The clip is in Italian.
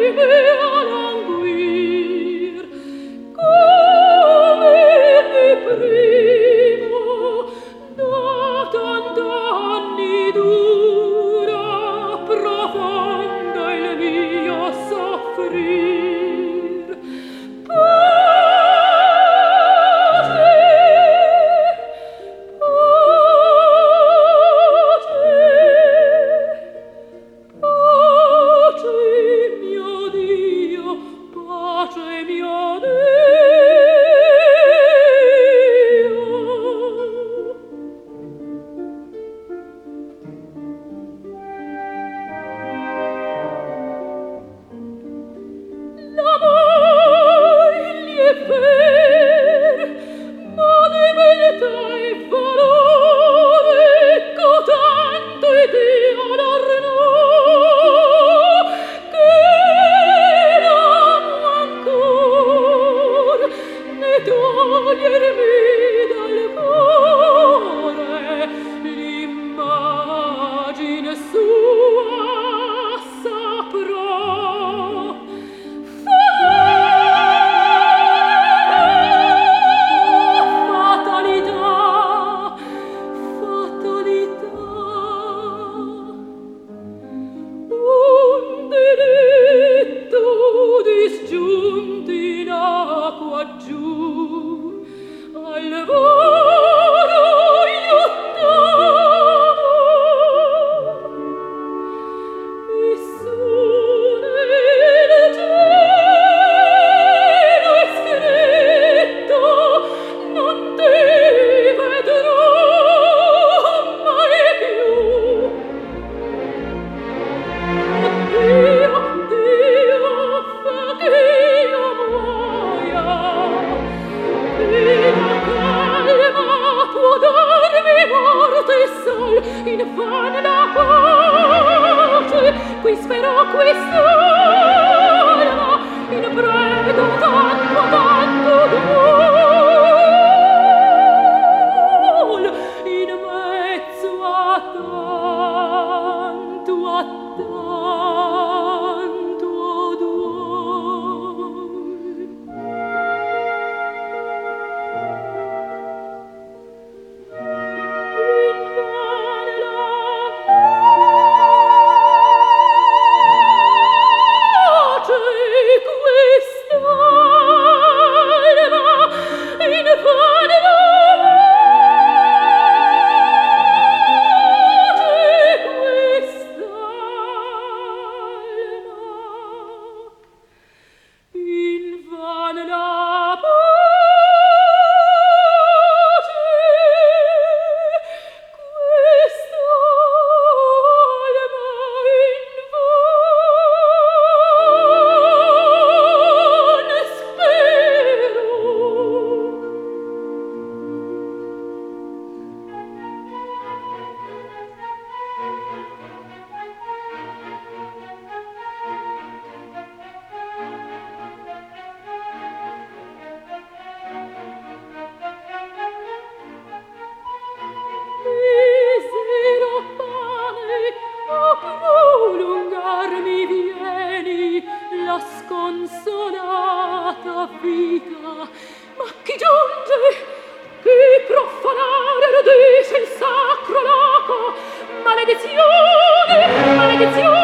you Ooh. qui isso. vita ma chi giunge? Che profanare rodesce il sacro loco. Maledizione maledizione.